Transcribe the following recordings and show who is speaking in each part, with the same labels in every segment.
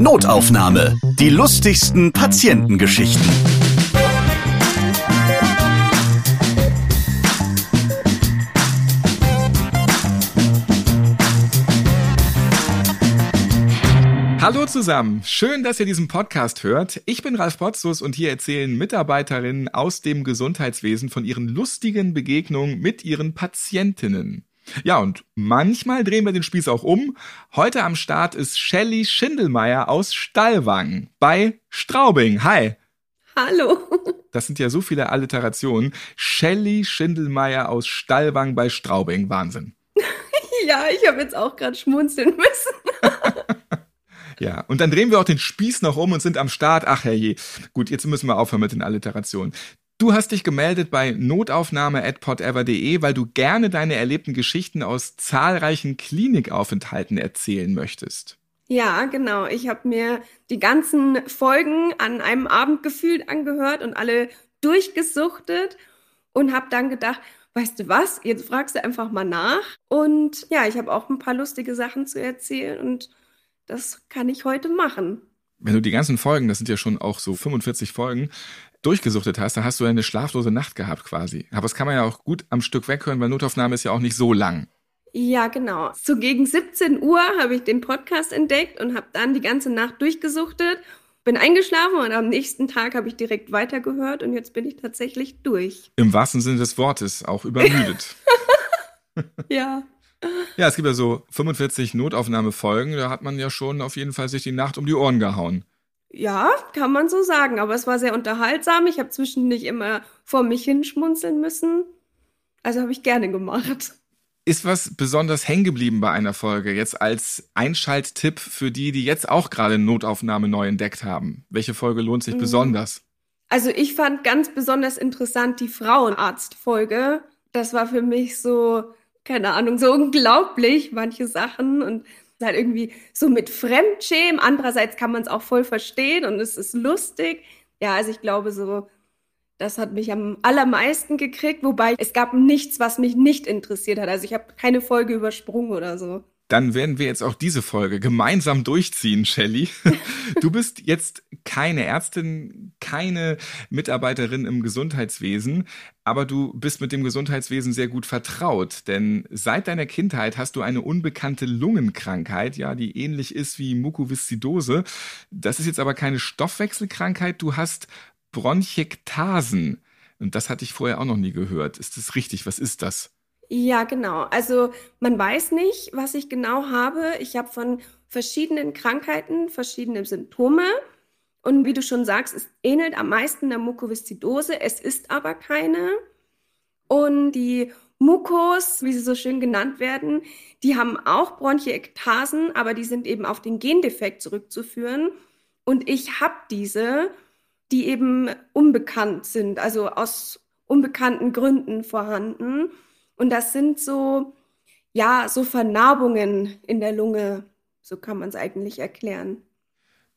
Speaker 1: Notaufnahme. Die lustigsten Patientengeschichten.
Speaker 2: Hallo zusammen, schön, dass ihr diesen Podcast hört. Ich bin Ralf Potzus und hier erzählen Mitarbeiterinnen aus dem Gesundheitswesen von ihren lustigen Begegnungen mit ihren Patientinnen. Ja, und manchmal drehen wir den Spieß auch um. Heute am Start ist Shelly Schindelmeier aus Stallwang bei Straubing. Hi.
Speaker 3: Hallo.
Speaker 2: Das sind ja so viele Alliterationen. Shelly Schindelmeier aus Stallwang bei Straubing. Wahnsinn.
Speaker 3: ja, ich habe jetzt auch gerade schmunzeln müssen.
Speaker 2: Ja, und dann drehen wir auch den Spieß noch um und sind am Start. Ach herrje. Gut, jetzt müssen wir aufhören mit den Alliterationen. Du hast dich gemeldet bei notaufnahme@podever.de, weil du gerne deine erlebten Geschichten aus zahlreichen Klinikaufenthalten erzählen möchtest.
Speaker 3: Ja, genau. Ich habe mir die ganzen Folgen an einem Abend gefühlt angehört und alle durchgesuchtet und habe dann gedacht, weißt du was, jetzt fragst du einfach mal nach. Und ja, ich habe auch ein paar lustige Sachen zu erzählen und das kann ich heute machen.
Speaker 2: Wenn du die ganzen Folgen, das sind ja schon auch so 45 Folgen, durchgesuchtet hast, dann hast du eine schlaflose Nacht gehabt quasi. Aber das kann man ja auch gut am Stück weghören, weil Notaufnahme ist ja auch nicht so lang.
Speaker 3: Ja, genau. So gegen 17 Uhr habe ich den Podcast entdeckt und habe dann die ganze Nacht durchgesuchtet, bin eingeschlafen und am nächsten Tag habe ich direkt weitergehört und jetzt bin ich tatsächlich durch.
Speaker 2: Im wahrsten Sinne des Wortes, auch übermüdet.
Speaker 3: ja.
Speaker 2: Ja, es gibt ja so 45 Notaufnahmefolgen, da hat man ja schon auf jeden Fall sich die Nacht um die Ohren gehauen.
Speaker 3: Ja, kann man so sagen. Aber es war sehr unterhaltsam. Ich habe zwischendurch immer vor mich hinschmunzeln müssen. Also habe ich gerne gemacht.
Speaker 2: Ist was besonders hängen geblieben bei einer Folge, jetzt als Einschalttipp für die, die jetzt auch gerade Notaufnahme neu entdeckt haben? Welche Folge lohnt sich mhm. besonders?
Speaker 3: Also ich fand ganz besonders interessant die Frauenarzt-Folge. Das war für mich so, keine Ahnung, so unglaublich, manche Sachen. Und halt irgendwie so mit Fremdschämen. Andererseits kann man es auch voll verstehen und es ist lustig. Ja, also ich glaube so, das hat mich am allermeisten gekriegt, wobei es gab nichts, was mich nicht interessiert hat. Also ich habe keine Folge übersprungen oder so.
Speaker 2: Dann werden wir jetzt auch diese Folge gemeinsam durchziehen, Shelley. Du bist jetzt keine Ärztin, keine Mitarbeiterin im Gesundheitswesen, aber du bist mit dem Gesundheitswesen sehr gut vertraut, denn seit deiner Kindheit hast du eine unbekannte Lungenkrankheit, ja, die ähnlich ist wie Mukoviszidose. Das ist jetzt aber keine Stoffwechselkrankheit, du hast Bronchektasen. Und das hatte ich vorher auch noch nie gehört. Ist das richtig? Was ist das?
Speaker 3: Ja, genau. Also man weiß nicht, was ich genau habe. Ich habe von verschiedenen Krankheiten verschiedene Symptome. Und wie du schon sagst, es ähnelt am meisten der Mukoviszidose. Es ist aber keine. Und die Mukos, wie sie so schön genannt werden, die haben auch Bronchiektasen, aber die sind eben auf den Gendefekt zurückzuführen. Und ich habe diese, die eben unbekannt sind, also aus unbekannten Gründen vorhanden. Und das sind so, ja, so Vernarbungen in der Lunge. So kann man es eigentlich erklären.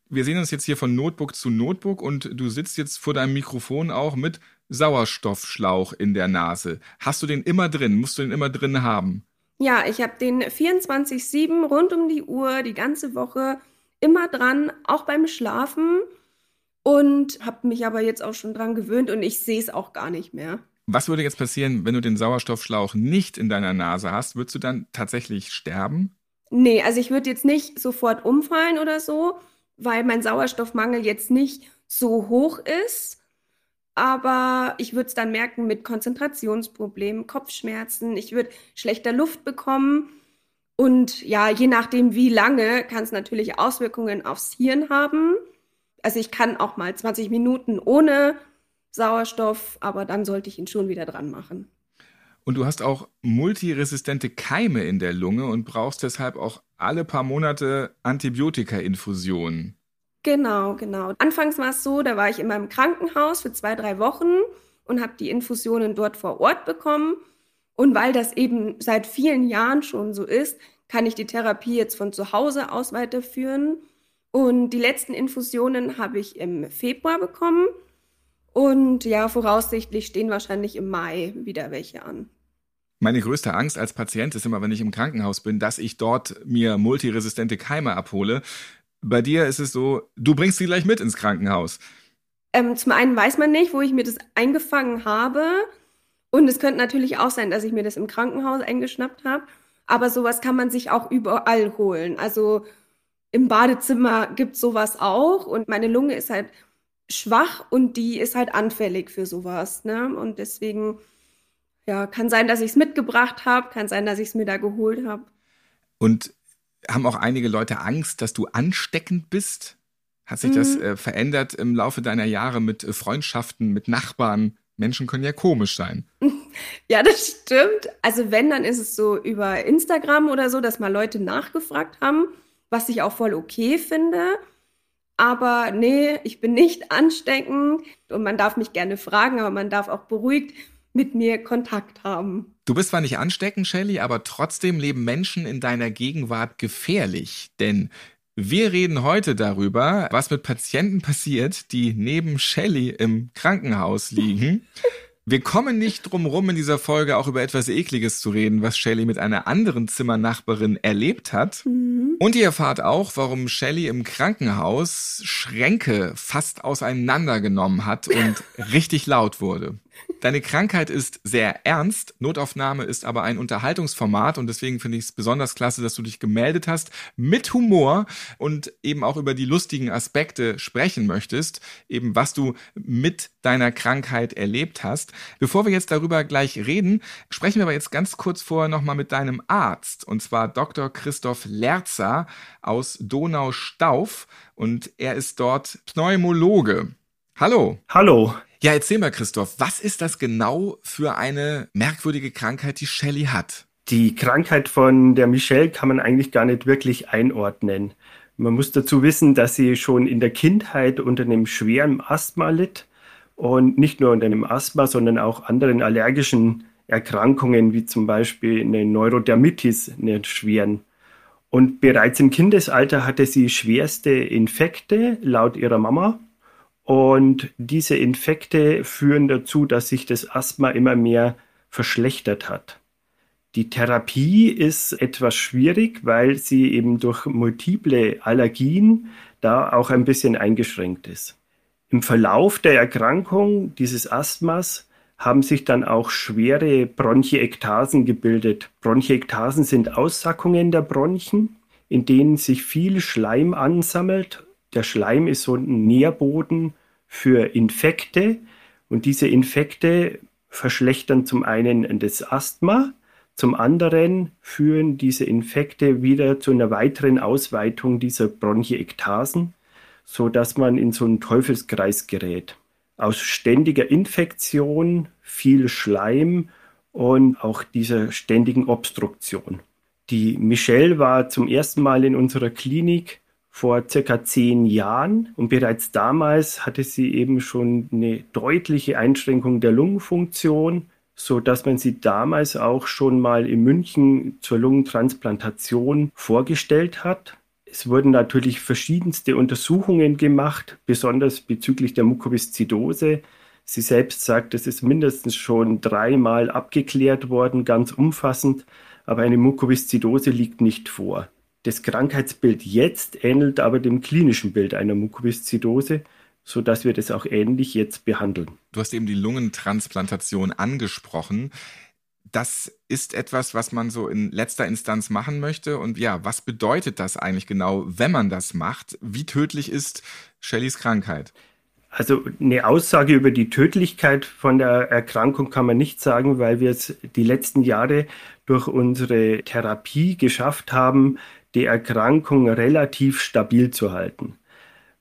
Speaker 2: Wir sehen uns jetzt hier von Notebook zu Notebook und du sitzt jetzt vor deinem Mikrofon auch mit Sauerstoffschlauch in der Nase. Hast du den immer drin? Musst du den immer drin haben?
Speaker 3: Ja, ich habe den 24-7 rund um die Uhr, die ganze Woche immer dran, auch beim Schlafen. Und habe mich aber jetzt auch schon dran gewöhnt und ich sehe es auch gar nicht mehr.
Speaker 2: Was würde jetzt passieren, wenn du den Sauerstoffschlauch nicht in deiner Nase hast? Würdest du dann tatsächlich sterben?
Speaker 3: Nee, also ich würde jetzt nicht sofort umfallen oder so, weil mein Sauerstoffmangel jetzt nicht so hoch ist. Aber ich würde es dann merken mit Konzentrationsproblemen, Kopfschmerzen, ich würde schlechter Luft bekommen. Und ja, je nachdem, wie lange, kann es natürlich Auswirkungen aufs Hirn haben. Also ich kann auch mal 20 Minuten ohne Sauerstoff, aber dann sollte ich ihn schon wieder dran machen.
Speaker 2: Und du hast auch multiresistente Keime in der Lunge und brauchst deshalb auch alle paar Monate Antibiotika-Infusionen.
Speaker 3: Genau, genau. Anfangs war es so, da war ich in meinem Krankenhaus für zwei, drei Wochen und habe die Infusionen dort vor Ort bekommen. Und weil das eben seit vielen Jahren schon so ist, kann ich die Therapie jetzt von zu Hause aus weiterführen. Und die letzten Infusionen habe ich im Februar bekommen. Und ja, voraussichtlich stehen wahrscheinlich im Mai wieder welche an.
Speaker 2: Meine größte Angst als Patient ist immer, wenn ich im Krankenhaus bin, dass ich dort mir multiresistente Keime abhole. Bei dir ist es so, du bringst sie gleich mit ins Krankenhaus.
Speaker 3: Ähm, zum einen weiß man nicht, wo ich mir das eingefangen habe. Und es könnte natürlich auch sein, dass ich mir das im Krankenhaus eingeschnappt habe. Aber sowas kann man sich auch überall holen. Also im Badezimmer gibt es sowas auch. Und meine Lunge ist halt schwach und die ist halt anfällig für sowas. Ne? Und deswegen, ja, kann sein, dass ich es mitgebracht habe, kann sein, dass ich es mir da geholt habe.
Speaker 2: Und haben auch einige Leute Angst, dass du ansteckend bist? Hat sich mhm. das äh, verändert im Laufe deiner Jahre mit äh, Freundschaften, mit Nachbarn? Menschen können ja komisch sein.
Speaker 3: Ja, das stimmt. Also wenn, dann ist es so über Instagram oder so, dass mal Leute nachgefragt haben, was ich auch voll okay finde. Aber nee, ich bin nicht ansteckend und man darf mich gerne fragen, aber man darf auch beruhigt mit mir Kontakt haben.
Speaker 2: Du bist zwar nicht ansteckend, Shelly, aber trotzdem leben Menschen in deiner Gegenwart gefährlich. Denn wir reden heute darüber, was mit Patienten passiert, die neben Shelly im Krankenhaus liegen. Wir kommen nicht drum rum, in dieser Folge auch über etwas Ekliges zu reden, was Shelly mit einer anderen Zimmernachbarin erlebt hat. Mhm. Und ihr erfahrt auch, warum Shelly im Krankenhaus Schränke fast auseinandergenommen hat und richtig laut wurde. Deine Krankheit ist sehr ernst. Notaufnahme ist aber ein Unterhaltungsformat und deswegen finde ich es besonders klasse, dass du dich gemeldet hast mit Humor und eben auch über die lustigen Aspekte sprechen möchtest, eben was du mit deiner Krankheit erlebt hast. Bevor wir jetzt darüber gleich reden, sprechen wir aber jetzt ganz kurz vorher nochmal mit deinem Arzt und zwar Dr. Christoph Lerzer aus Donaustauf und er ist dort Pneumologe. Hallo.
Speaker 4: Hallo.
Speaker 2: Ja, erzähl mal, Christoph, was ist das genau für eine merkwürdige Krankheit, die Shelley hat?
Speaker 4: Die Krankheit von der Michelle kann man eigentlich gar nicht wirklich einordnen. Man muss dazu wissen, dass sie schon in der Kindheit unter einem schweren Asthma litt und nicht nur unter einem Asthma, sondern auch anderen allergischen Erkrankungen, wie zum Beispiel eine Neurodermitis, eine schweren. Und bereits im Kindesalter hatte sie schwerste Infekte laut ihrer Mama und diese Infekte führen dazu, dass sich das Asthma immer mehr verschlechtert hat. Die Therapie ist etwas schwierig, weil sie eben durch multiple Allergien da auch ein bisschen eingeschränkt ist. Im Verlauf der Erkrankung dieses Asthmas haben sich dann auch schwere Bronchiektasen gebildet. Bronchiektasen sind Aussackungen der Bronchien, in denen sich viel Schleim ansammelt. Der Schleim ist so ein Nährboden für Infekte und diese Infekte verschlechtern zum einen das Asthma, zum anderen führen diese Infekte wieder zu einer weiteren Ausweitung dieser Bronchiektasen, so dass man in so einen Teufelskreis gerät. Aus ständiger Infektion, viel Schleim und auch dieser ständigen Obstruktion. Die Michelle war zum ersten Mal in unserer Klinik vor circa zehn Jahren und bereits damals hatte sie eben schon eine deutliche Einschränkung der Lungenfunktion, so dass man sie damals auch schon mal in München zur Lungentransplantation vorgestellt hat. Es wurden natürlich verschiedenste Untersuchungen gemacht, besonders bezüglich der Mukoviszidose. Sie selbst sagt, es ist mindestens schon dreimal abgeklärt worden, ganz umfassend, aber eine Mukoviszidose liegt nicht vor. Das Krankheitsbild jetzt ähnelt aber dem klinischen Bild einer Mukoviszidose, sodass wir das auch ähnlich jetzt behandeln.
Speaker 2: Du hast eben die Lungentransplantation angesprochen. Das ist etwas, was man so in letzter Instanz machen möchte. Und ja, was bedeutet das eigentlich genau, wenn man das macht? Wie tödlich ist Shellys Krankheit?
Speaker 4: Also eine Aussage über die Tödlichkeit von der Erkrankung kann man nicht sagen, weil wir es die letzten Jahre durch unsere Therapie geschafft haben, die Erkrankung relativ stabil zu halten.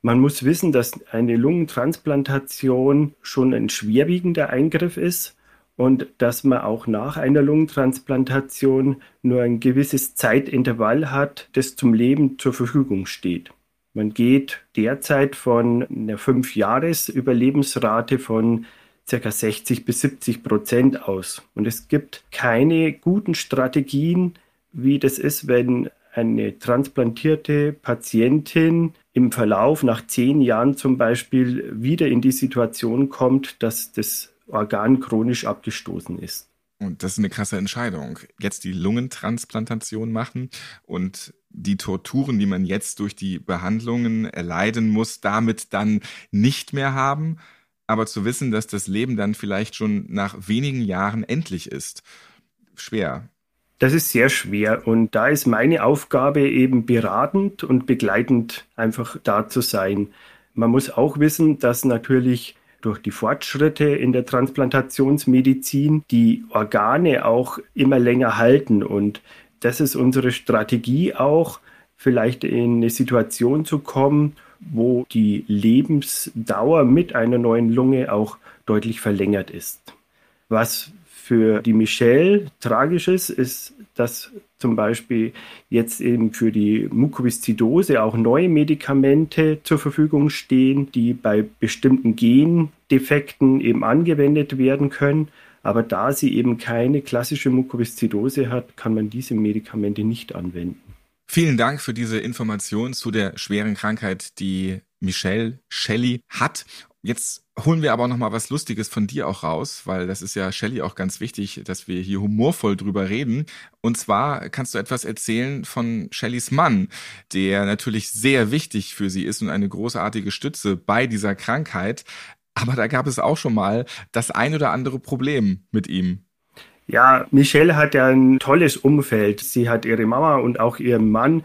Speaker 4: Man muss wissen, dass eine Lungentransplantation schon ein schwerwiegender Eingriff ist und dass man auch nach einer Lungentransplantation nur ein gewisses Zeitintervall hat, das zum Leben zur Verfügung steht. Man geht derzeit von einer Fünf-Jahres-Überlebensrate von ca. 60 bis 70 Prozent aus. Und es gibt keine guten Strategien, wie das ist, wenn eine transplantierte Patientin im Verlauf nach zehn Jahren zum Beispiel wieder in die Situation kommt, dass das Organ chronisch abgestoßen ist.
Speaker 2: Und das ist eine krasse Entscheidung. Jetzt die Lungentransplantation machen und die Torturen, die man jetzt durch die Behandlungen erleiden muss, damit dann nicht mehr haben, aber zu wissen, dass das Leben dann vielleicht schon nach wenigen Jahren endlich ist. Schwer.
Speaker 4: Das ist sehr schwer und da ist meine Aufgabe eben beratend und begleitend einfach da zu sein. Man muss auch wissen, dass natürlich durch die Fortschritte in der Transplantationsmedizin die Organe auch immer länger halten. Und das ist unsere Strategie auch, vielleicht in eine Situation zu kommen, wo die Lebensdauer mit einer neuen Lunge auch deutlich verlängert ist. Was für die Michelle tragisch ist, ist, dass zum Beispiel jetzt eben für die Mukoviszidose auch neue Medikamente zur Verfügung stehen, die bei bestimmten Gendefekten eben angewendet werden können. Aber da sie eben keine klassische Mukoviszidose hat, kann man diese Medikamente nicht anwenden.
Speaker 2: Vielen Dank für diese Information zu der schweren Krankheit, die Michelle Shelley hat. Jetzt holen wir aber noch mal was Lustiges von dir auch raus, weil das ist ja Shelley auch ganz wichtig, dass wir hier humorvoll drüber reden. Und zwar kannst du etwas erzählen von Shelleys Mann, der natürlich sehr wichtig für sie ist und eine großartige Stütze bei dieser Krankheit. Aber da gab es auch schon mal das ein oder andere Problem mit ihm.
Speaker 4: Ja, Michelle hat ja ein tolles Umfeld. Sie hat ihre Mama und auch ihren Mann,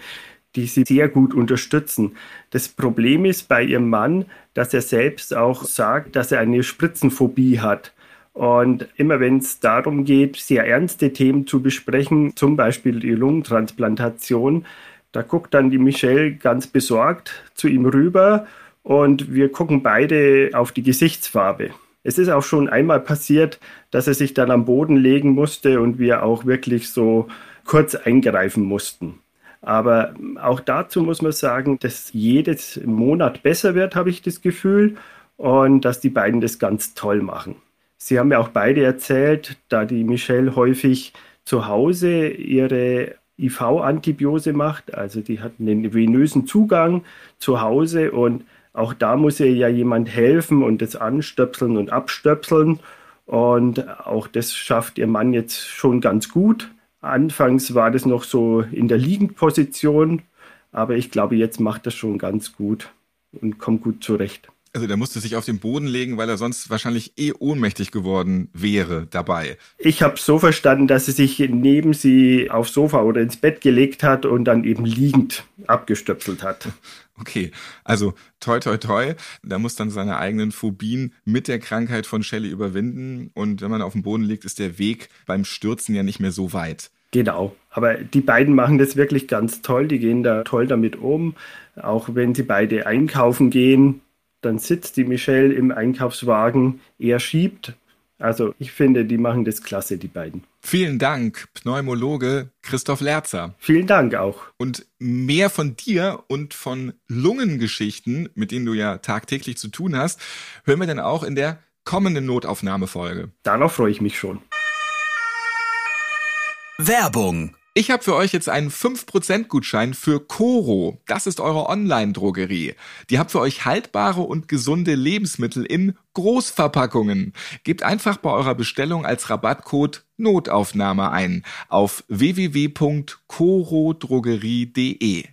Speaker 4: die sie sehr gut unterstützen. Das Problem ist bei ihrem Mann, dass er selbst auch sagt, dass er eine Spritzenphobie hat. Und immer wenn es darum geht, sehr ernste Themen zu besprechen, zum Beispiel die Lungentransplantation, da guckt dann die Michelle ganz besorgt zu ihm rüber und wir gucken beide auf die Gesichtsfarbe. Es ist auch schon einmal passiert, dass er sich dann am Boden legen musste und wir auch wirklich so kurz eingreifen mussten. Aber auch dazu muss man sagen, dass jedes Monat besser wird, habe ich das Gefühl, und dass die beiden das ganz toll machen. Sie haben ja auch beide erzählt, da die Michelle häufig zu Hause ihre IV-Antibiose macht, also die hat einen venösen Zugang zu Hause und auch da muss ihr ja jemand helfen und das anstöpseln und abstöpseln. Und auch das schafft ihr Mann jetzt schon ganz gut. Anfangs war das noch so in der Liegendposition, aber ich glaube, jetzt macht das schon ganz gut und kommt gut zurecht.
Speaker 2: Also der musste sich auf den Boden legen, weil er sonst wahrscheinlich eh ohnmächtig geworden wäre dabei.
Speaker 4: Ich habe so verstanden, dass er sich neben sie aufs Sofa oder ins Bett gelegt hat und dann eben liegend abgestöpselt hat.
Speaker 2: Okay, also toi toi toi, da muss dann seine eigenen Phobien mit der Krankheit von Shelley überwinden und wenn man auf dem Boden liegt, ist der Weg beim Stürzen ja nicht mehr so weit.
Speaker 4: Genau, aber die beiden machen das wirklich ganz toll, die gehen da toll damit um, auch wenn sie beide einkaufen gehen, dann sitzt die Michelle im Einkaufswagen, er schiebt. Also ich finde, die machen das klasse, die beiden.
Speaker 2: Vielen Dank, Pneumologe Christoph Lerzer.
Speaker 4: Vielen Dank auch.
Speaker 2: Und mehr von dir und von Lungengeschichten, mit denen du ja tagtäglich zu tun hast, hören wir dann auch in der kommenden Notaufnahmefolge.
Speaker 4: Darauf freue ich mich schon.
Speaker 1: Werbung
Speaker 2: ich habe für euch jetzt einen 5% Gutschein für Coro. Das ist eure Online-Drogerie. Die habt für euch haltbare und gesunde Lebensmittel in Großverpackungen. Gebt einfach bei eurer Bestellung als Rabattcode Notaufnahme ein auf www.corodrogerie.de.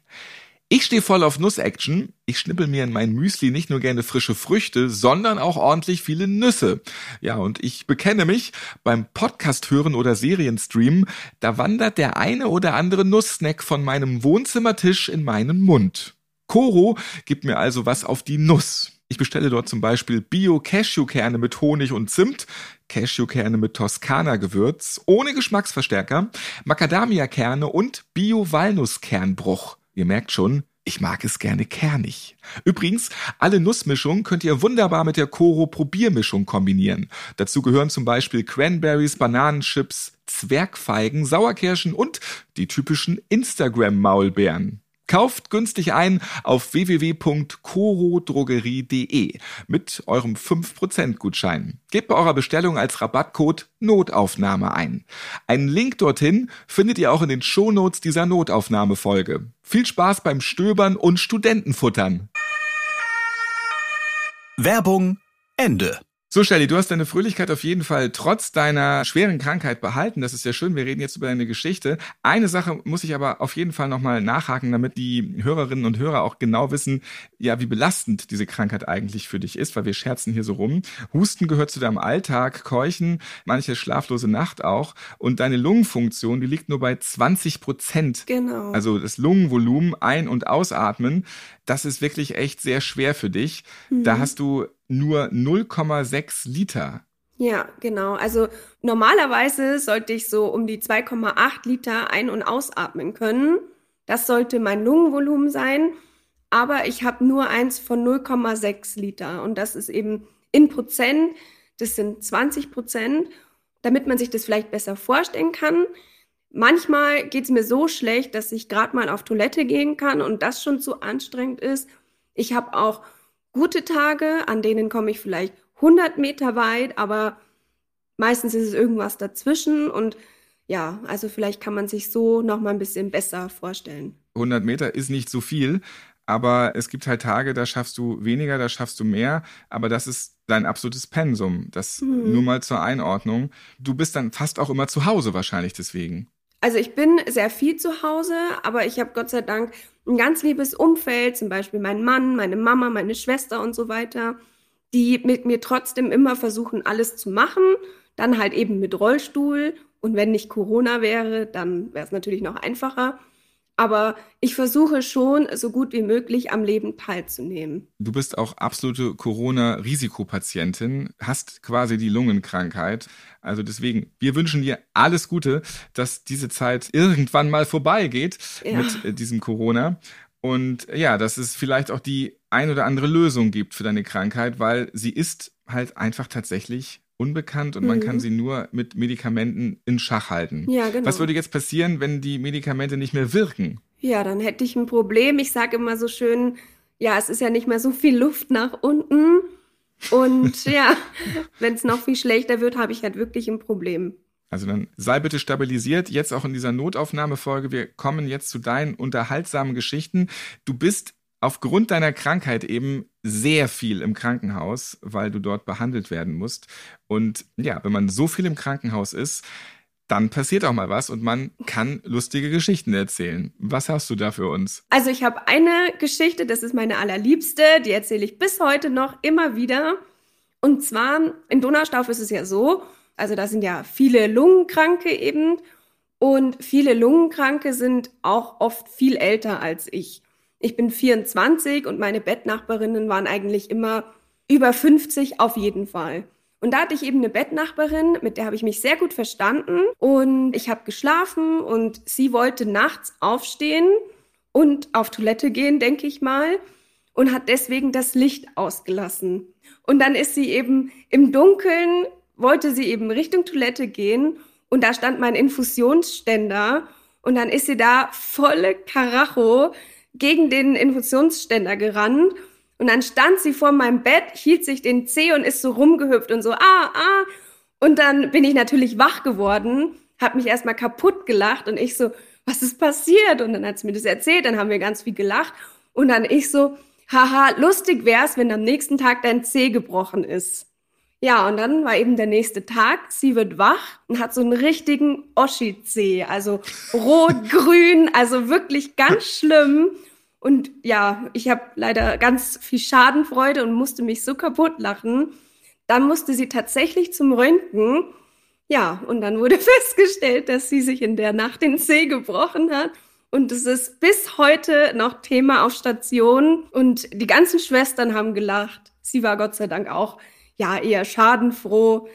Speaker 2: Ich stehe voll auf Nuss-Action. Ich schnippel mir in mein Müsli nicht nur gerne frische Früchte, sondern auch ordentlich viele Nüsse. Ja, und ich bekenne mich, beim Podcast hören oder Serienstreamen, da wandert der eine oder andere Nusssnack von meinem Wohnzimmertisch in meinen Mund. Koro gibt mir also was auf die Nuss. Ich bestelle dort zum Beispiel Bio-Cashewkerne mit Honig und Zimt, Cashewkerne mit Toskana-Gewürz, ohne Geschmacksverstärker, Macadamia-Kerne und Bio-Walnusskernbruch. Ihr merkt schon, ich mag es gerne kernig. Übrigens, alle Nussmischungen könnt ihr wunderbar mit der Koro Probiermischung kombinieren. Dazu gehören zum Beispiel Cranberries, Bananenchips, Zwergfeigen, Sauerkirschen und die typischen Instagram-Maulbeeren. Kauft günstig ein auf www.corodrogerie.de mit eurem 5% Gutschein. Gebt bei eurer Bestellung als Rabattcode Notaufnahme ein. Einen Link dorthin findet ihr auch in den Shownotes dieser Notaufnahmefolge. Viel Spaß beim Stöbern und Studentenfuttern.
Speaker 1: Werbung Ende.
Speaker 2: So, Shelly, du hast deine Fröhlichkeit auf jeden Fall trotz deiner schweren Krankheit behalten. Das ist ja schön. Wir reden jetzt über deine Geschichte. Eine Sache muss ich aber auf jeden Fall nochmal nachhaken, damit die Hörerinnen und Hörer auch genau wissen, ja, wie belastend diese Krankheit eigentlich für dich ist, weil wir scherzen hier so rum. Husten gehört zu deinem Alltag, Keuchen, manche schlaflose Nacht auch. Und deine Lungenfunktion, die liegt nur bei 20 Prozent.
Speaker 3: Genau.
Speaker 2: Also das Lungenvolumen ein- und ausatmen, das ist wirklich echt sehr schwer für dich.
Speaker 3: Mhm.
Speaker 2: Da hast du nur 0,6 Liter.
Speaker 3: Ja, genau. Also normalerweise sollte ich so um die 2,8 Liter ein- und ausatmen können. Das sollte mein Lungenvolumen sein. Aber ich habe nur eins von 0,6 Liter. Und das ist eben in Prozent. Das sind 20 Prozent. Damit man sich das vielleicht besser vorstellen kann. Manchmal geht es mir so schlecht, dass ich gerade mal auf Toilette gehen kann und das schon zu anstrengend ist. Ich habe auch gute Tage, an denen komme ich vielleicht 100 Meter weit, aber meistens ist es irgendwas dazwischen und ja, also vielleicht kann man sich so noch mal ein bisschen besser vorstellen.
Speaker 2: 100 Meter ist nicht so viel, aber es gibt halt Tage, da schaffst du weniger, da schaffst du mehr, aber das ist dein absolutes Pensum. Das
Speaker 3: Mhm.
Speaker 2: nur mal zur Einordnung. Du bist dann fast auch immer zu Hause wahrscheinlich deswegen.
Speaker 3: Also ich bin sehr viel zu Hause, aber ich habe Gott sei Dank ein ganz liebes Umfeld, zum Beispiel mein Mann, meine Mama, meine Schwester und so weiter, die mit mir trotzdem immer versuchen, alles zu machen. Dann halt eben mit Rollstuhl. Und wenn nicht Corona wäre, dann wäre es natürlich noch einfacher. Aber ich versuche schon, so gut wie möglich am Leben teilzunehmen.
Speaker 2: Du bist auch absolute Corona-Risikopatientin, hast quasi die Lungenkrankheit. Also deswegen, wir wünschen dir alles Gute, dass diese Zeit irgendwann mal vorbeigeht
Speaker 3: Ja.
Speaker 2: mit äh, diesem Corona. Und ja, dass es vielleicht auch die ein oder andere Lösung gibt für deine Krankheit, weil sie ist halt einfach tatsächlich unbekannt und man
Speaker 3: Mhm.
Speaker 2: kann sie nur mit Medikamenten in Schach halten.
Speaker 3: Ja, genau.
Speaker 2: Was würde jetzt passieren, wenn die Medikamente nicht mehr wirken?
Speaker 3: Ja, dann hätte ich ein Problem. Ich sage immer so schön, ja, es ist ja nicht mehr so viel Luft nach unten. Und ja, wenn es noch viel schlechter wird, habe ich halt wirklich ein Problem.
Speaker 2: Also dann sei bitte stabilisiert, jetzt auch in dieser Notaufnahmefolge. Wir kommen jetzt zu deinen unterhaltsamen Geschichten. Du bist aufgrund deiner Krankheit eben sehr viel im Krankenhaus, weil du dort behandelt werden musst. Und ja, wenn man so viel im Krankenhaus ist, dann passiert auch mal was und man kann lustige Geschichten erzählen. Was hast du da für uns?
Speaker 3: Also ich habe eine Geschichte, das ist meine allerliebste, die erzähle ich bis heute noch immer wieder. Und zwar in Donaustauf ist es ja so, also da sind ja viele Lungenkranke eben und viele Lungenkranke sind auch oft viel älter als ich. Ich bin 24 und meine Bettnachbarinnen waren eigentlich immer über 50 auf jeden Fall. Und da hatte ich eben eine Bettnachbarin, mit der habe ich mich sehr gut verstanden und ich habe geschlafen und sie wollte nachts aufstehen und auf Toilette gehen, denke ich mal, und hat deswegen das Licht ausgelassen. Und dann ist sie eben im Dunkeln, wollte sie eben Richtung Toilette gehen und da stand mein Infusionsständer und dann ist sie da volle Karacho gegen den Infusionsständer gerannt und dann stand sie vor meinem Bett, hielt sich den Zeh und ist so rumgehüpft und so, ah, ah. Und dann bin ich natürlich wach geworden, hab mich erstmal kaputt gelacht und ich so, was ist passiert? Und dann hat sie mir das erzählt, dann haben wir ganz viel gelacht. Und dann ich so, haha, lustig wär's, wenn am nächsten Tag dein Zeh gebrochen ist. Ja, und dann war eben der nächste Tag. Sie wird wach und hat so einen richtigen Oschi-Zeh. Also rot, grün, also wirklich ganz schlimm. Und ja, ich habe leider ganz viel Schadenfreude und musste mich so kaputt lachen. Dann musste sie tatsächlich zum Röntgen. Ja, und dann wurde festgestellt, dass sie sich in der Nacht den Zeh gebrochen hat. Und es ist bis heute noch Thema auf Station. Und die ganzen Schwestern haben gelacht. Sie war Gott sei Dank auch, ja, eher schadenfroh.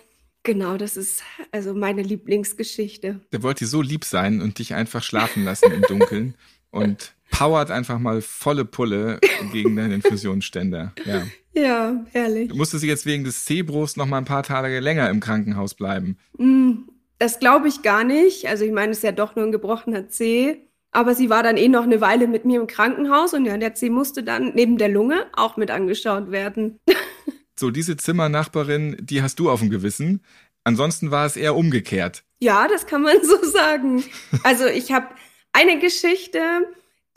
Speaker 3: Genau, das ist also meine Lieblingsgeschichte.
Speaker 2: Der wollte so lieb sein und dich einfach schlafen lassen im Dunkeln und powert einfach mal volle Pulle gegen deinen Infusionsständer. Ja.
Speaker 3: Ja, herrlich.
Speaker 2: Musste sie jetzt wegen des Zehbruchs noch mal ein paar Tage länger im Krankenhaus bleiben?
Speaker 3: Mm, Das glaube ich gar nicht. Also ich meine, es ist ja doch nur ein gebrochener Zeh. Aber sie war dann eh noch eine Weile mit mir im Krankenhaus und ja, der Zeh musste dann neben der Lunge auch mit angeschaut werden.
Speaker 2: So, diese Zimmernachbarin, die hast du auf dem Gewissen. Ansonsten war es eher umgekehrt.
Speaker 3: Ja, das kann man so sagen. Also ich habe eine Geschichte,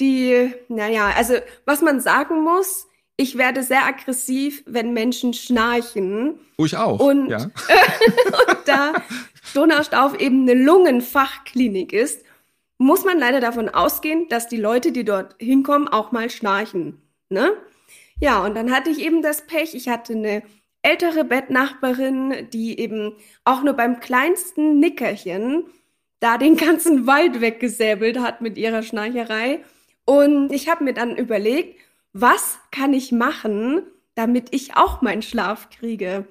Speaker 3: die, naja, also was man sagen muss, ich werde sehr aggressiv, wenn Menschen schnarchen.
Speaker 2: Oh, ich auch.
Speaker 3: Und,
Speaker 2: ja.
Speaker 3: und da Donaustauf eben eine Lungenfachklinik ist, muss man leider davon ausgehen, dass die Leute, die dort hinkommen, auch mal schnarchen. Ne? Ja, und dann hatte ich eben das Pech, ich hatte eine ältere Bettnachbarin, die eben auch nur beim kleinsten Nickerchen da den ganzen Wald weggesäbelt hat mit ihrer Schnarcherei. Und ich habe mir dann überlegt, was kann ich machen, damit ich auch meinen Schlaf kriege?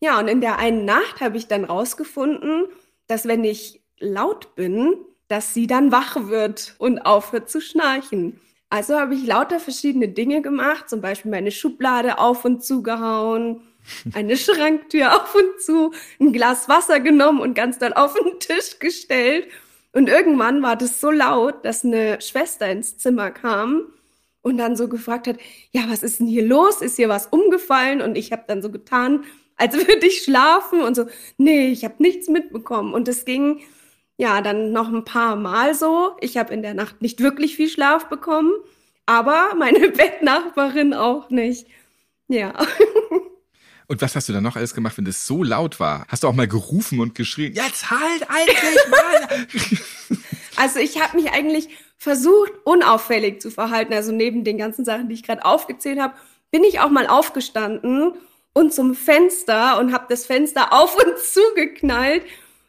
Speaker 3: Ja, und in der einen Nacht habe ich dann rausgefunden, dass wenn ich laut bin, dass sie dann wach wird und aufhört zu schnarchen. Also habe ich lauter verschiedene Dinge gemacht, zum Beispiel meine Schublade auf und zugehauen, eine Schranktür auf und zu, ein Glas Wasser genommen und ganz doll auf den Tisch gestellt. Und irgendwann war das so laut, dass eine Schwester ins Zimmer kam und dann so gefragt hat, ja, was ist denn hier los? Ist hier was umgefallen? Und ich habe dann so getan, als würde ich schlafen und so, nee, ich habe nichts mitbekommen. Und es ging ja dann noch ein paar Mal so. Ich habe in der Nacht nicht wirklich viel Schlaf bekommen, aber meine Bettnachbarin auch nicht. Ja.
Speaker 2: Und was hast du dann noch alles gemacht, wenn das so laut war? Hast du auch mal gerufen und geschrien, jetzt halt eigentlich mal!
Speaker 3: also ich habe mich eigentlich versucht, unauffällig zu verhalten. Also neben den ganzen Sachen, die ich gerade aufgezählt habe, bin ich auch mal aufgestanden und zum Fenster und habe das Fenster auf und zugeknallt.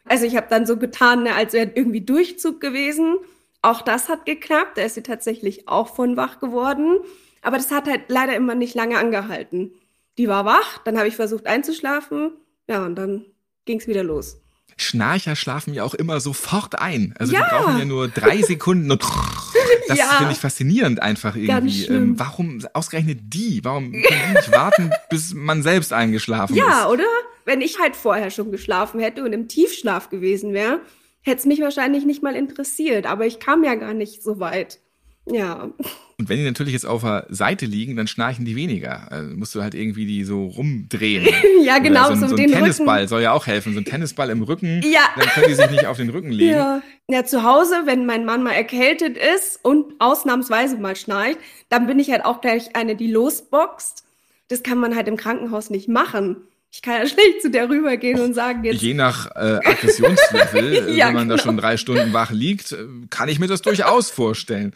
Speaker 3: Also ich habe dann so getan, ne, als wäre irgendwie Durchzug gewesen. Auch das hat geklappt. Da ist sie tatsächlich auch von wach geworden. Aber das hat halt leider immer nicht lange angehalten. Die war wach, dann habe ich versucht einzuschlafen. Ja, und dann ging es wieder los.
Speaker 2: Schnarcher schlafen ja auch immer sofort ein. Also
Speaker 3: Ja.
Speaker 2: die brauchen ja nur drei Sekunden und das
Speaker 3: Ja.
Speaker 2: finde ich faszinierend einfach irgendwie. Ähm, warum ausgerechnet die? Warum können die nicht warten, bis man selbst eingeschlafen
Speaker 3: Ja,
Speaker 2: ist?
Speaker 3: oder? Wenn ich halt vorher schon geschlafen hätte und im Tiefschlaf gewesen wäre, hätte es mich wahrscheinlich nicht mal interessiert. Aber ich kam ja gar nicht so weit. Ja.
Speaker 2: Und wenn die natürlich jetzt auf der Seite liegen, dann schnarchen die weniger. Also musst du halt irgendwie die so rumdrehen.
Speaker 3: Ja, genau,
Speaker 2: Oder so,
Speaker 3: so
Speaker 2: ein- so ein Tennisball
Speaker 3: Rücken.
Speaker 2: soll ja auch helfen. So ein Tennisball im Rücken,
Speaker 3: Ja.
Speaker 2: dann können die sich nicht auf den Rücken legen.
Speaker 3: Ja. ja, zu Hause, wenn mein Mann mal erkältet ist und ausnahmsweise mal schnarcht, dann bin ich halt auch gleich eine, die losboxt. Das kann man halt im Krankenhaus nicht machen. Ich kann ja schlecht zu der rübergehen und sagen, jetzt
Speaker 2: Je nach äh, Aggressionslevel,
Speaker 3: Ja,
Speaker 2: wenn man da
Speaker 3: genau.
Speaker 2: schon drei Stunden wach liegt, äh, kann ich mir das durchaus vorstellen.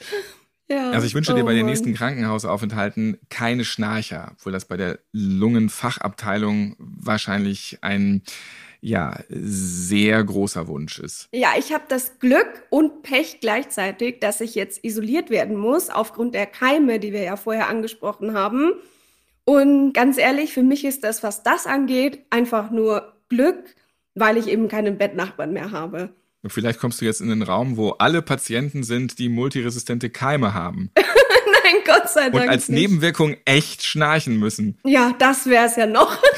Speaker 3: Ja.
Speaker 2: Also ich wünsche
Speaker 3: Oh
Speaker 2: dir bei den nächsten Krankenhausaufenthalten keine Schnarcher, obwohl das bei der Lungenfachabteilung wahrscheinlich ein ja sehr großer Wunsch ist.
Speaker 3: Ja, ich habe das Glück und Pech gleichzeitig, dass ich jetzt isoliert werden muss aufgrund der Keime, die wir ja vorher angesprochen haben. Und ganz ehrlich, für mich ist das, was das angeht, einfach nur Glück, weil ich eben keinen Bettnachbarn mehr habe.
Speaker 2: Und vielleicht kommst du jetzt in einen Raum, wo alle Patienten sind, die multiresistente Keime haben
Speaker 3: Nein, Gott sei
Speaker 2: und
Speaker 3: Dank.
Speaker 2: als
Speaker 3: nicht.
Speaker 2: Nebenwirkung echt schnarchen müssen.
Speaker 3: Ja, das wäre es ja noch.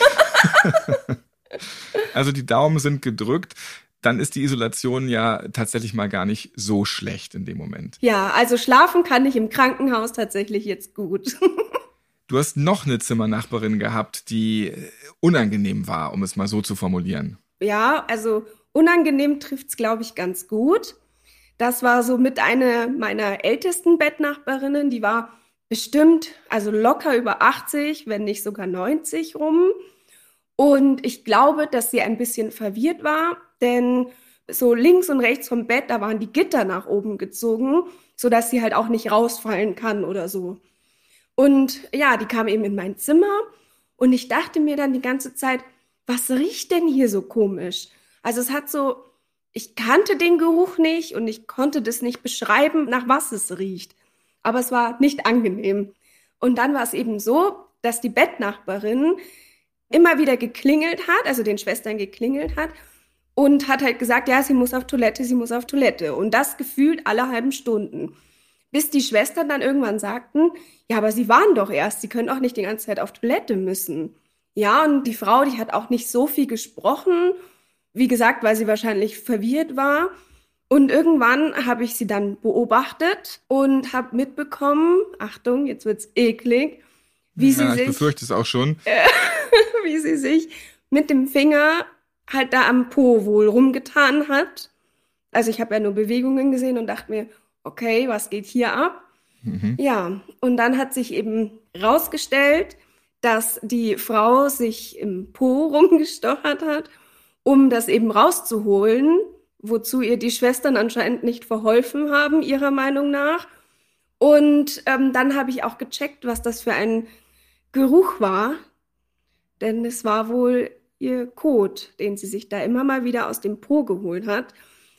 Speaker 2: Also die Daumen sind gedrückt, dann ist die Isolation ja tatsächlich mal gar nicht so schlecht in dem Moment.
Speaker 3: Ja, also schlafen kann ich im Krankenhaus tatsächlich jetzt gut.
Speaker 2: Du hast noch eine Zimmernachbarin gehabt, die äh, unangenehm war, um es mal so zu formulieren.
Speaker 3: Ja, also unangenehm trifft's, glaube ich, ganz gut. Das war so mit einer meiner ältesten Bettnachbarinnen, die war bestimmt, also locker über 80, wenn nicht sogar 90 rum. Und ich glaube, dass sie ein bisschen verwirrt war, denn so links und rechts vom Bett, da waren die Gitter nach oben gezogen, sodass sie halt auch nicht rausfallen kann oder so. Und ja, die kam eben in mein Zimmer und ich dachte mir dann die ganze Zeit, was riecht denn hier so komisch? Also es hat so, ich kannte den Geruch nicht und ich konnte das nicht beschreiben, nach was es riecht. Aber es war nicht angenehm. Und dann war es eben so, dass die Bettnachbarin immer wieder geklingelt hat, also den Schwestern geklingelt hat und hat halt gesagt, ja, sie muss auf Toilette, sie muss auf Toilette. Und das gefühlt alle halben Stunden. Bis die Schwestern dann irgendwann sagten, ja, aber sie waren doch erst, sie können auch nicht die ganze Zeit auf Toilette müssen. Ja, und die Frau, die hat auch nicht so viel gesprochen, wie gesagt, weil sie wahrscheinlich verwirrt war. Und irgendwann habe ich sie dann beobachtet und habe mitbekommen, Achtung, jetzt wird's eklig, wie sie
Speaker 2: ja, ich
Speaker 3: sich
Speaker 2: befürchte es auch schon.
Speaker 3: wie sie sich mit dem Finger halt da am Po wohl rumgetan hat. Also ich habe ja nur Bewegungen gesehen und dachte mir, okay, was geht hier ab? Mhm. Ja, und dann hat sich eben rausgestellt, dass die Frau sich im Po rumgestochert hat, um das eben rauszuholen, wozu ihr die Schwestern anscheinend nicht verholfen haben, ihrer Meinung nach. Und ähm, dann habe ich auch gecheckt, was das für ein Geruch war, denn es war wohl ihr Kot, den sie sich da immer mal wieder aus dem Po geholt hat.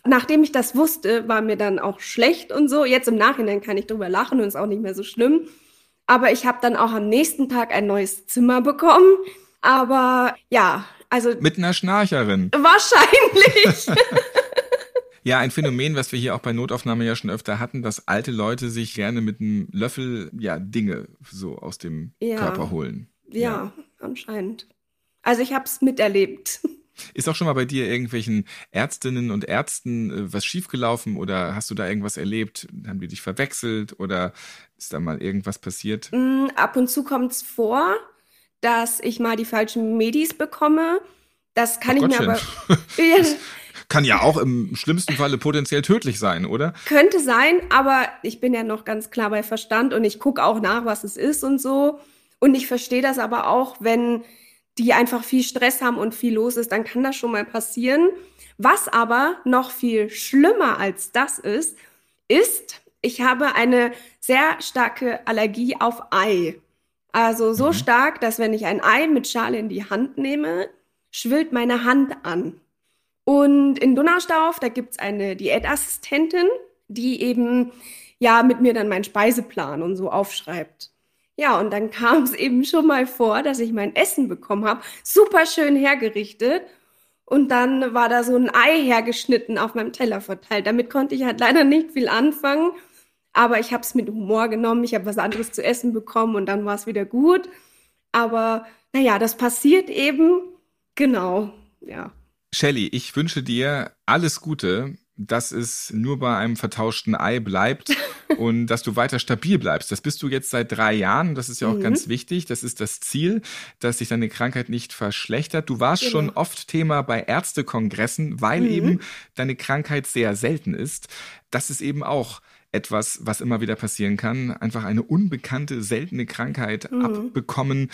Speaker 3: Nachdem ich das wusste, war mir dann auch schlecht und so. Jetzt im Nachhinein kann ich drüber lachen und ist auch nicht mehr so schlimm. Aber ich habe dann auch am nächsten Tag ein neues Zimmer bekommen. Aber ja, also.
Speaker 2: Mit einer Schnarcherin.
Speaker 3: Wahrscheinlich.
Speaker 2: Ja, ein Phänomen, was wir hier auch bei Notaufnahme ja schon öfter hatten, dass alte Leute sich gerne mit einem Löffel ja Dinge so aus dem ja. Körper holen.
Speaker 3: Ja, ja, anscheinend. Also ich habe es miterlebt.
Speaker 2: Ist auch schon mal bei dir irgendwelchen Ärztinnen und Ärzten äh, was schiefgelaufen oder hast du da irgendwas erlebt? Haben die dich verwechselt oder ist da mal irgendwas passiert?
Speaker 3: Mm, ab und zu kommt es vor, dass ich mal die falschen Medis bekomme. Das kann Ach ich Gottchen. mir aber.
Speaker 2: kann ja auch im schlimmsten Falle potenziell tödlich sein, oder?
Speaker 3: Könnte sein, aber ich bin ja noch ganz klar bei Verstand und ich gucke auch nach, was es ist und so. Und ich verstehe das aber auch, wenn die einfach viel Stress haben und viel los ist, dann kann das schon mal passieren. Was aber noch viel schlimmer als das ist, ist, ich habe eine sehr starke Allergie auf Ei. Also so mhm. stark, dass wenn ich ein Ei mit Schale in die Hand nehme, schwillt meine Hand an. Und in Donaustauf, da gibt's eine Diätassistentin, die eben ja mit mir dann meinen Speiseplan und so aufschreibt. Ja, und dann kam es eben schon mal vor, dass ich mein Essen bekommen habe, super schön hergerichtet. Und dann war da so ein Ei hergeschnitten auf meinem Teller verteilt. Damit konnte ich halt leider nicht viel anfangen. Aber ich habe es mit Humor genommen. Ich habe was anderes zu essen bekommen und dann war es wieder gut. Aber naja, das passiert eben. Genau, ja.
Speaker 2: Shelly, ich wünsche dir alles Gute dass es nur bei einem vertauschten Ei bleibt und dass du weiter stabil bleibst. Das bist du jetzt seit drei Jahren. Das ist ja auch mhm. ganz wichtig. Das ist das Ziel, dass sich deine Krankheit nicht verschlechtert. Du warst genau. schon oft Thema bei Ärztekongressen, weil mhm. eben deine Krankheit sehr selten ist. Das ist eben auch etwas, was immer wieder passieren kann. Einfach eine unbekannte, seltene Krankheit mhm. abbekommen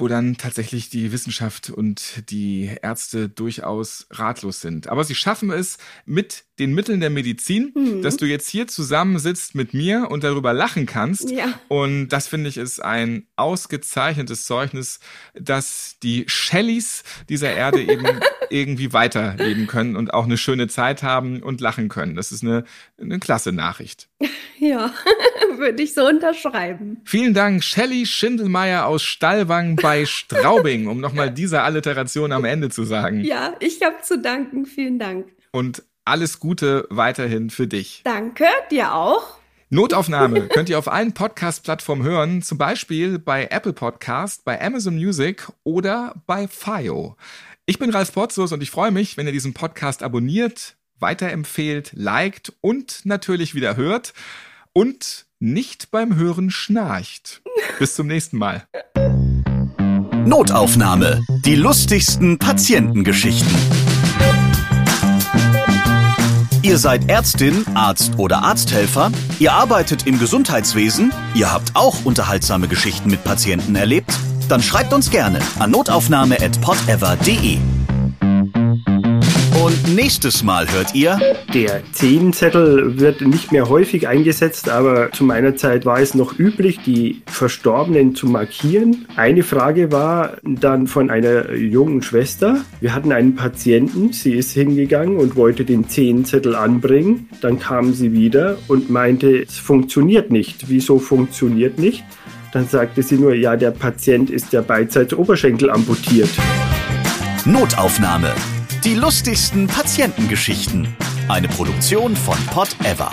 Speaker 2: wo dann tatsächlich die Wissenschaft und die Ärzte durchaus ratlos sind. Aber sie schaffen es mit den Mitteln der Medizin, mhm. dass du jetzt hier zusammensitzt mit mir und darüber lachen kannst. Ja. Und das finde ich ist ein ausgezeichnetes Zeugnis, dass die Shellys dieser Erde eben irgendwie weiterleben können und auch eine schöne Zeit haben und lachen können. Das ist eine, eine klasse Nachricht.
Speaker 3: Ja, würde ich so unterschreiben.
Speaker 2: Vielen Dank, Shelly Schindelmeier aus Stallwang bei Straubing, um nochmal diese Alliteration am Ende zu sagen.
Speaker 3: Ja, ich habe zu danken. Vielen Dank.
Speaker 2: Und alles Gute weiterhin für dich.
Speaker 3: Danke, dir auch.
Speaker 2: Notaufnahme könnt ihr auf allen Podcast-Plattformen hören, zum Beispiel bei Apple Podcast, bei Amazon Music oder bei FIO. Ich bin Ralf Potzus und ich freue mich, wenn ihr diesen Podcast abonniert, weiterempfehlt, liked und natürlich wieder hört und nicht beim Hören schnarcht. Bis zum nächsten Mal.
Speaker 1: Notaufnahme. Die lustigsten Patientengeschichten. Ihr seid Ärztin, Arzt oder Arzthelfer, ihr arbeitet im Gesundheitswesen, ihr habt auch unterhaltsame Geschichten mit Patienten erlebt, dann schreibt uns gerne an notaufnahme.podever.de. Und nächstes Mal hört ihr.
Speaker 4: Der Zehnzettel wird nicht mehr häufig eingesetzt, aber zu meiner Zeit war es noch üblich, die Verstorbenen zu markieren. Eine Frage war dann von einer jungen Schwester. Wir hatten einen Patienten, sie ist hingegangen und wollte den Zehnzettel anbringen. Dann kam sie wieder und meinte, es funktioniert nicht. Wieso funktioniert nicht? Dann sagte sie nur, ja, der Patient ist der beidseits Oberschenkel amputiert.
Speaker 1: Notaufnahme die lustigsten Patientengeschichten. Eine Produktion von Pot Ever.